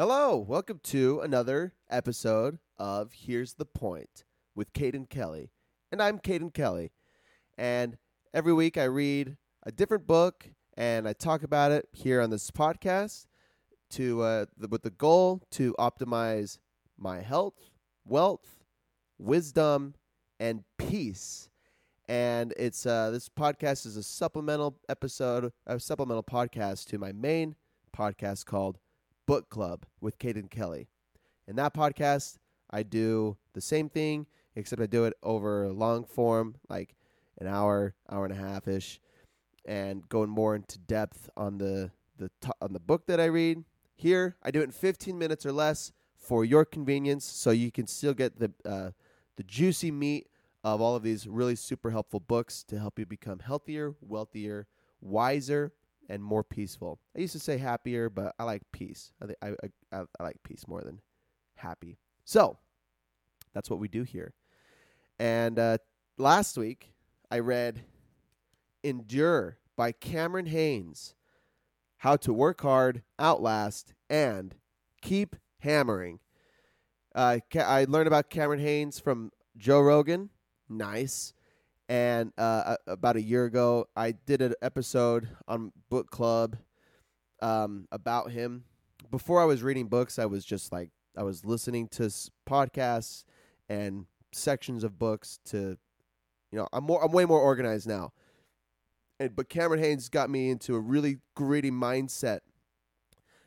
Hello, welcome to another episode of Here's the Point with Caden Kelly. And I'm Caden Kelly. And every week I read a different book and I talk about it here on this podcast to uh, the, with the goal to optimize my health, wealth, wisdom, and peace. And it's uh, this podcast is a supplemental episode, a supplemental podcast to my main podcast called Book Club with Caden Kelly. In that podcast, I do the same thing, except I do it over long form, like an hour, hour and a half ish, and going more into depth on the the to- on the book that I read. Here, I do it in 15 minutes or less for your convenience, so you can still get the uh, the juicy meat of all of these really super helpful books to help you become healthier, wealthier, wiser, and more peaceful. I used to say happier, but I like peace. I, think I, I, I like peace more than happy. So that's what we do here. And uh, last week, I read Endure by Cameron Hanes How to Work Hard, Outlast, and Keep Hammering. Uh, I learned about Cameron Hanes from Joe Rogan. Nice. And uh, about a year ago, I did an episode on Book Club um, about him. Before I was reading books, I was just like, I was listening to podcasts and sections of books to, you know, I'm more, I'm way more organized now. And but Cameron Hanes got me into a really gritty mindset.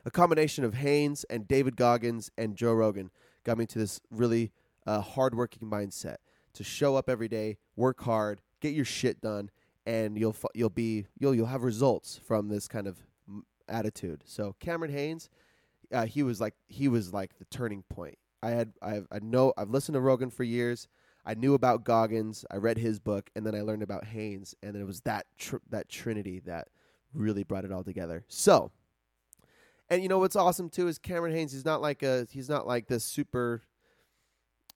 A combination of Hanes and David Goggins and Joe Rogan got me to this really uh, hardworking mindset to show up every day, work hard, get your shit done, and you'll you'll be you'll you'll have results from this kind of attitude. So Cameron Hanes, uh, he was like he was like the turning point. I had I I know I've listened to Rogan for years. I knew about Goggins. I read his book, and then I learned about Hanes, and then it was that tr- that trinity that really brought it all together. So, and you know what's awesome too is Cameron Hanes. He's not like a he's not like this super.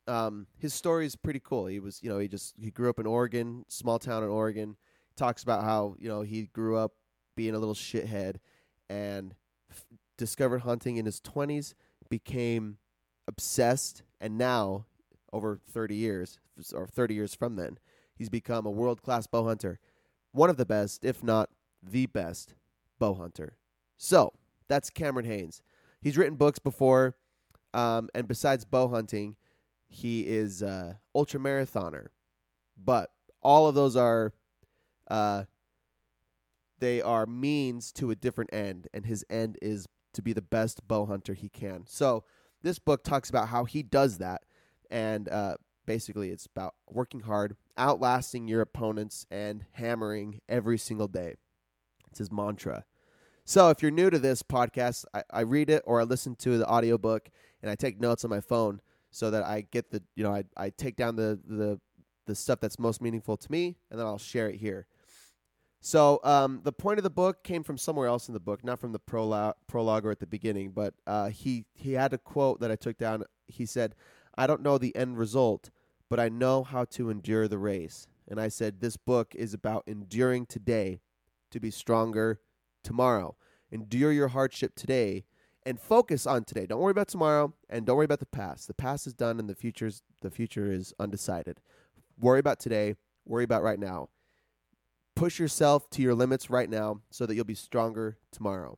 Um, his story is pretty cool. He was you know he just he grew up in Oregon, small town in Oregon. Talks about how you know he grew up being a little shithead, and f- discovered hunting in his twenties, became obsessed, and now over 30 years or 30 years from then, he's become a world class bow hunter, one of the best, if not the best, bow hunter. So that's Cameron Hanes. He's written books before, um, and besides bow hunting, he is uh, ultra marathoner. But all of those are, uh, they are means to a different end, and his end is to be the best bow hunter he can. So this book talks about how he does that, and uh, basically it's about working hard, outlasting your opponents, and hammering every single day. It's his mantra. So if you're new to this podcast, I, I read it or I listen to the audiobook and I take notes on my phone so that I get the you know I, I take down the, the the stuff that's most meaningful to me and then I'll share it here. So um, the point of the book came from somewhere else in the book, not from the prologue, prologue or at the beginning, but uh, he he had a quote that I took down. He said, "I don't know the end result, but I know how to endure the race." And I said, "This book is about enduring today to be stronger tomorrow. Endure your hardship today." And focus on today. Don't worry about tomorrow, and don't worry about the past. The past is done, and the future's the future is undecided. Worry about today. Worry about right now push yourself to your limits right now so that you'll be stronger tomorrow.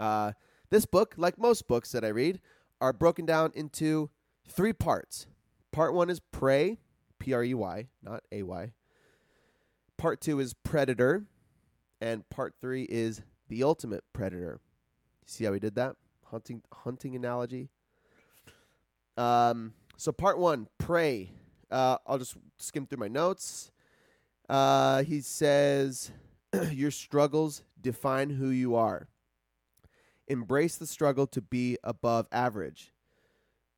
Uh, this book, like most books that I read, are broken down into three parts. Part one is Prey, P R E Y, not A Y. Part two is Predator. And part three is The Ultimate Predator. See how we did that? Hunting hunting analogy. Um, so part one, Prey. Uh, I'll just skim through my notes. Uh, he says, Your struggles define who you are. Embrace the struggle to be above average.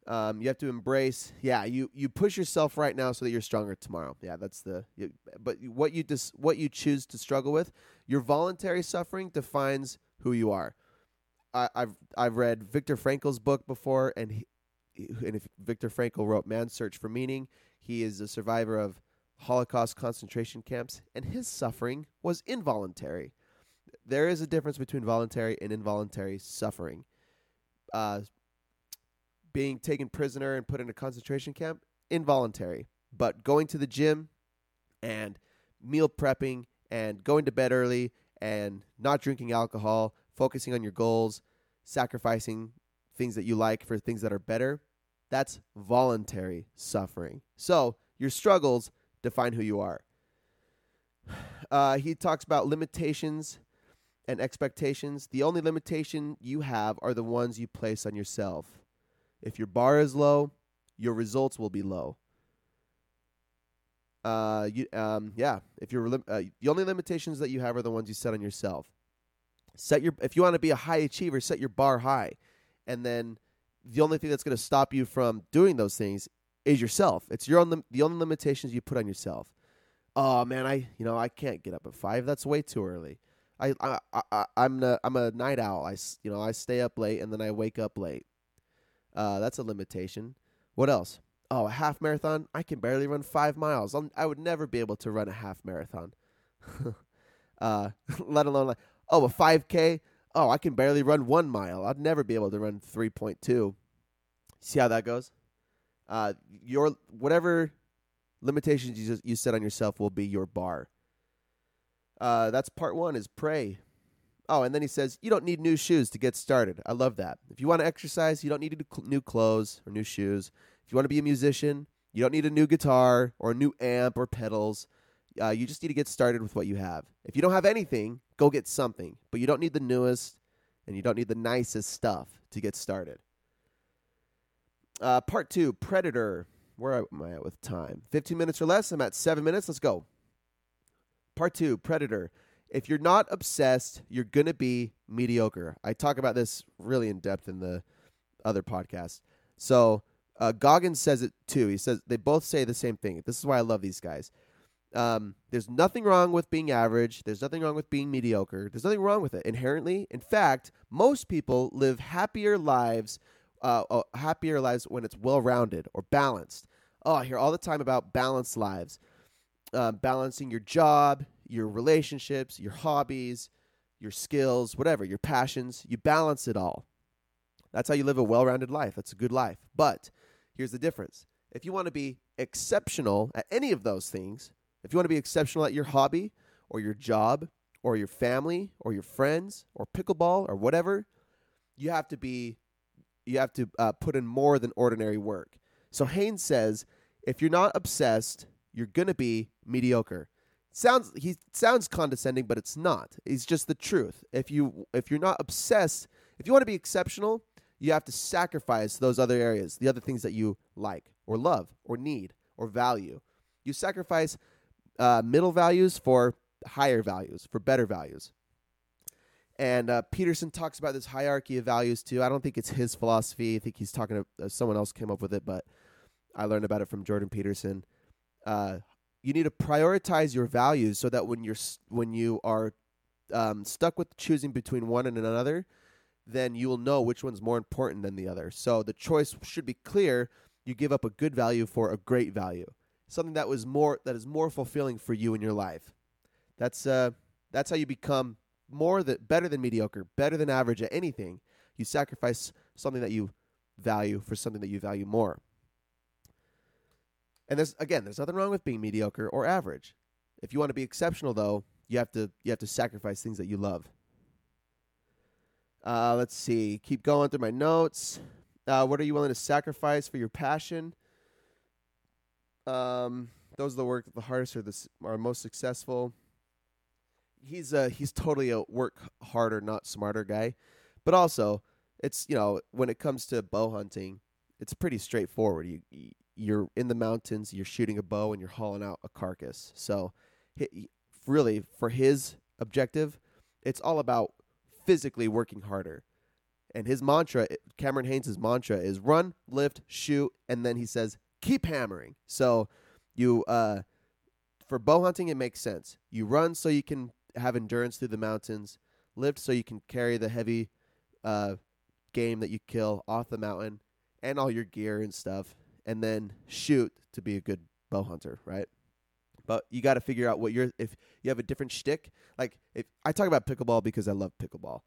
Um, you have to embrace, yeah, you, you push yourself right now so that you're stronger tomorrow. Yeah, that's the. You, but what you dis, what you choose to struggle with, your voluntary suffering defines who you are. I, I've I've read Viktor Frankl's book before, and he, and if Viktor Frankl wrote Man's Search for Meaning, he is a survivor of Holocaust concentration camps, and his suffering was involuntary. There is a difference between voluntary and involuntary suffering. uh, being taken prisoner and put in a concentration camp, involuntary. But going to the gym and meal prepping and going to bed early and not drinking alcohol, focusing on your goals, sacrificing things that you like for things that are better, that's voluntary suffering. So your struggles define who you are. Uh, he talks about limitations and expectations. The only limitation you have are the ones you place on yourself. If your bar is low, your results will be low. Uh, you, um, yeah. If you're uh, the only limitations that you have are the ones you set on yourself. Set your if you want to be a high achiever, set your bar high, and then the only thing that's going to stop you from doing those things is yourself. It's your own lim- the only limitations you put on yourself. Oh man, I you know I can't get up at five. That's way too early. I I, I I'm a, I'm a night owl. I you know I stay up late and then I wake up late. Uh, that's a limitation. What else? Oh, a half marathon. I can barely run five miles. I'm, I would never be able to run a half marathon. uh, let alone like oh a five k. Oh, I can barely run one mile. I'd never be able to run three point two. See how that goes? Uh, your whatever limitations you you set on yourself will be your bar. Uh, that's part one. Is pray. Oh, and then he says you don't need new shoes to get started. I love that. If you want to exercise, you don't need new clothes or new shoes. If you want to be a musician, you don't need a new guitar or a new amp or pedals. Uh, you just need to get started with what you have. If you don't have anything, go get something. But you don't need the newest and you don't need the nicest stuff to get started. Uh, part two Predator. Where am I at with time? 15 minutes or less? I'm at seven minutes. Let's go. Part two Predator. If you're not obsessed, you're going to be mediocre. I talk about this really in depth in the other podcast. So, uh, Goggins says it too. He says they both say the same thing. This is why I love these guys. Um, there's nothing wrong with being average. There's nothing wrong with being mediocre. There's nothing wrong with it inherently. In fact, most people live happier lives, uh, uh, happier lives when it's well rounded or balanced. Oh, I hear all the time about balanced lives, uh, balancing your job, your relationships, your hobbies, your skills, whatever, your passions. You balance it all. That's how you live a well rounded life. That's a good life. But here's the difference if you want to be exceptional at any of those things, if you want to be exceptional at your hobby or your job or your family or your friends or pickleball or whatever, you have to be you have to uh, put in more than ordinary work. So Hanes says, if you're not obsessed, you're gonna be mediocre. Sounds he sounds condescending, but it's not. It's just the truth. If you if you're not obsessed, if you want to be exceptional, you have to sacrifice those other areas, the other things that you like or love or need or value. You sacrifice uh, middle values for higher values, for better values. And uh, Peterson talks about this hierarchy of values too. I don't think it's his philosophy. I think he's talking to uh, someone else came up with it, but I learned about it from Jordan Peterson. Uh, you need to prioritize your values so that when you're when you are um, stuck with choosing between one and another, then you will know which one's more important than the other. So the choice should be clear. You give up a good value for a great value, something that was more that is more fulfilling for you in your life. That's uh that's how you become more that better than mediocre, better than average at anything. You sacrifice something that you value for something that you value more. And there's again, there's nothing wrong with being mediocre or average. If you want to be exceptional though, you have to you have to sacrifice things that you love. Uh, let's see. Keep going through my notes. Uh, what are you willing to sacrifice for your passion? Um, those are the work the hardest or the are most successful. He's uh he's totally a work harder, not smarter guy, but also it's you know when it comes to bow hunting, it's pretty straightforward. You you're in the mountains, you're shooting a bow, and you're hauling out a carcass. So, really, for his objective, it's all about physically working harder. And his mantra, Cameron Hanes' mantra is run, lift, shoot, and then he says, keep hammering. So you uh for bow hunting it makes sense. You run so you can have endurance through the mountains, lift so you can carry the heavy uh game that you kill off the mountain and all your gear and stuff, and then shoot to be a good bow hunter, right? But you got to figure out what you're. If you have a different shtick, like if I talk about pickleball because I love pickleball,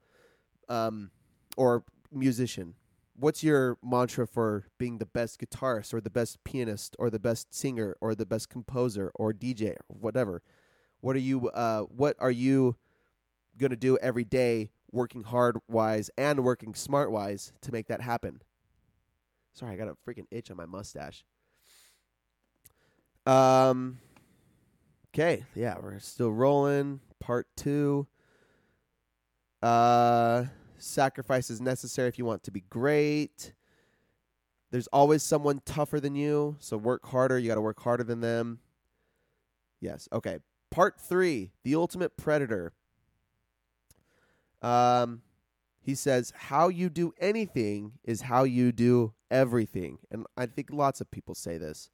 um, or musician. What's your mantra for being the best guitarist or the best pianist or the best singer or the best composer or DJ or whatever? What are you uh what are you going to do every day working hard wise and working smart wise to make that happen? Sorry, I got a freaking itch on my mustache. Um Okay, yeah, we're still rolling. Part 2. Uh sacrifice is necessary if you want to be great. There's always someone tougher than you, so work harder. You got to work harder than them. Yes. Okay. Part three The Ultimate Predator. Um, he says, How you do anything is how you do everything. And I think lots of people say this.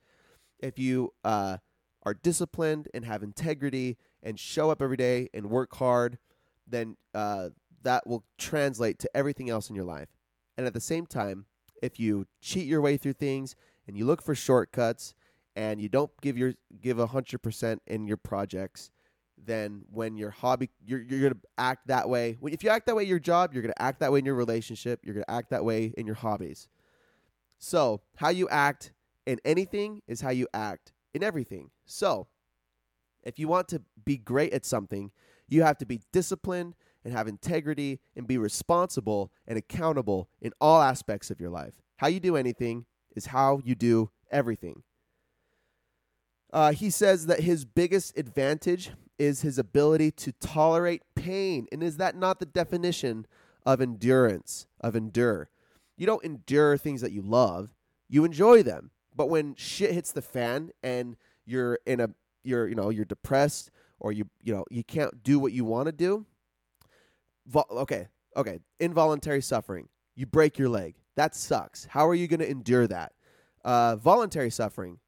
If you uh, are disciplined and have integrity and show up every day and work hard, then uh, that will translate to everything else in your life. And at the same time, if you cheat your way through things and you look for shortcuts and you don't give your give a hundred percent in your projects, then when your hobby you're you're gonna act that way. If you act that way in your job, you're gonna act that way in your relationship. You're gonna act that way in your hobbies. So how you act in anything is how you act in everything. So if you want to be great at something, you have to be disciplined and have integrity and be responsible and accountable in all aspects of your life. How you do anything is how you do everything. Uh, he says that his biggest advantage is his ability to tolerate pain. And is that not the definition of endurance, of endure? You don't endure things that you love, you enjoy them. But when shit hits the fan and you're in a you're you know you're depressed or you you know you can't do what you want to do Vol- okay, okay. Involuntary suffering. You break your leg. That sucks. How are you going to endure that? Uh, voluntary suffering.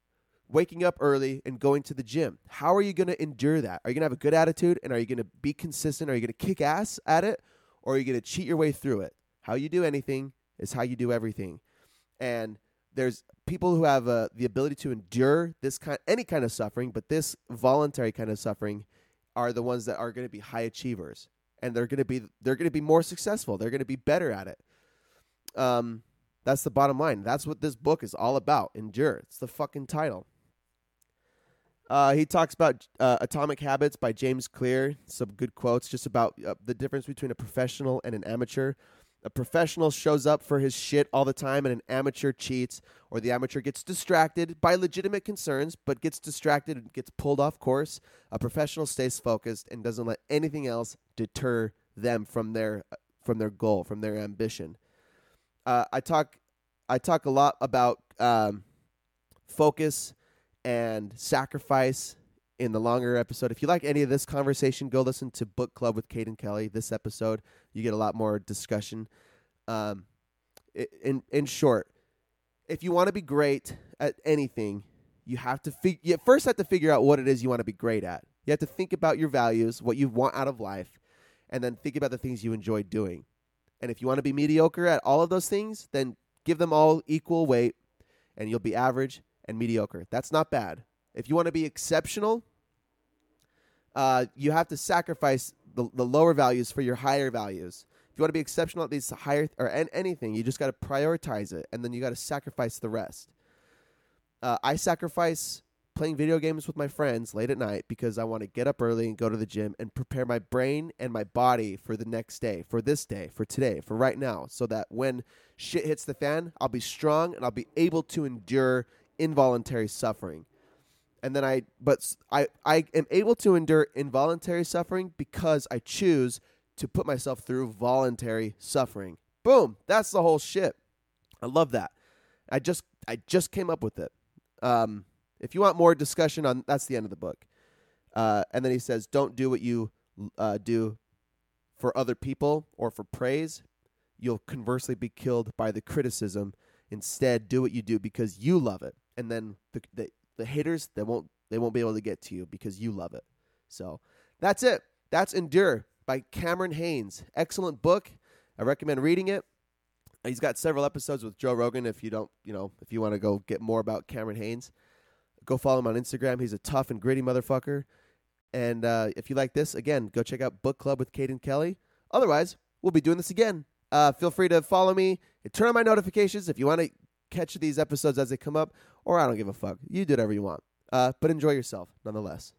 Waking up early and going to the gym. How are you going to endure that? Are you going to have a good attitude and are you going to be consistent? Are you going to kick ass at it or are you going to cheat your way through it? How you do anything is how you do everything. And there's people who have uh, the ability to endure this kind any kind of suffering, but this voluntary kind of suffering are the ones that are going to be high achievers and they're going to be they're going to be more successful. They're going to be better at it. Um, that's the bottom line. That's what this book is all about. Endure. It's the fucking title. Uh, he talks about uh, Atomic Habits by James Clear. Some good quotes just about uh, the difference between a professional and an amateur. A professional shows up for his shit all the time, and an amateur cheats, or the amateur gets distracted by legitimate concerns, but gets distracted and gets pulled off course. A professional stays focused and doesn't let anything else deter them from their from their goal, from their ambition. Uh, I talk I talk a lot about um, focus and sacrifice in the longer episode. If you like any of this conversation, go listen to Book Club with Caden Kelly. This episode, you get a lot more discussion. Um, in in short, if you want to be great at anything, you have to fig- you first have to figure out what it is you want to be great at. You have to think about your values, what you want out of life, and then think about the things you enjoy doing. And if you want to be mediocre at all of those things, then give them all equal weight and you'll be average and mediocre. That's not bad. If you want to be exceptional, uh, you have to sacrifice the, the lower values for your higher values. If you want to be exceptional at these higher or an, anything, you just got to prioritize it, and then you got to sacrifice the rest. Uh, I sacrifice playing video games with my friends late at night because I want to get up early and go to the gym and prepare my brain and my body for the next day, for this day, for today, for right now, so that when shit hits the fan, I'll be strong and I'll be able to endure involuntary suffering. And then I, but I, I am able to endure involuntary suffering because I choose to put myself through voluntary suffering. Boom. That's the whole shit. I love that. I just, I just came up with it. Um, if you want more discussion on, that's the end of the book. Uh, and then he says, don't do what you uh, do for other people or for praise. You'll conversely be killed by the criticism. Instead, do what you do because you love it. And then the, the, the haters, they won't, they won't be able to get to you because you love it. So that's it. That's Endure by Cameron Hanes. Excellent book. I recommend reading it. He's got several episodes with Joe Rogan. If you don't, you know, if you want to go get more about Cameron Hanes, Go follow him on Instagram. He's a tough and gritty motherfucker. And uh, if you like this, again, go check out Book Club with and Kelly. Otherwise, we'll be doing this again Uh, feel free to follow me and turn on my notifications if you want to catch these episodes as they come up, or I don't give a fuck. You do whatever you want. Uh, but enjoy yourself nonetheless.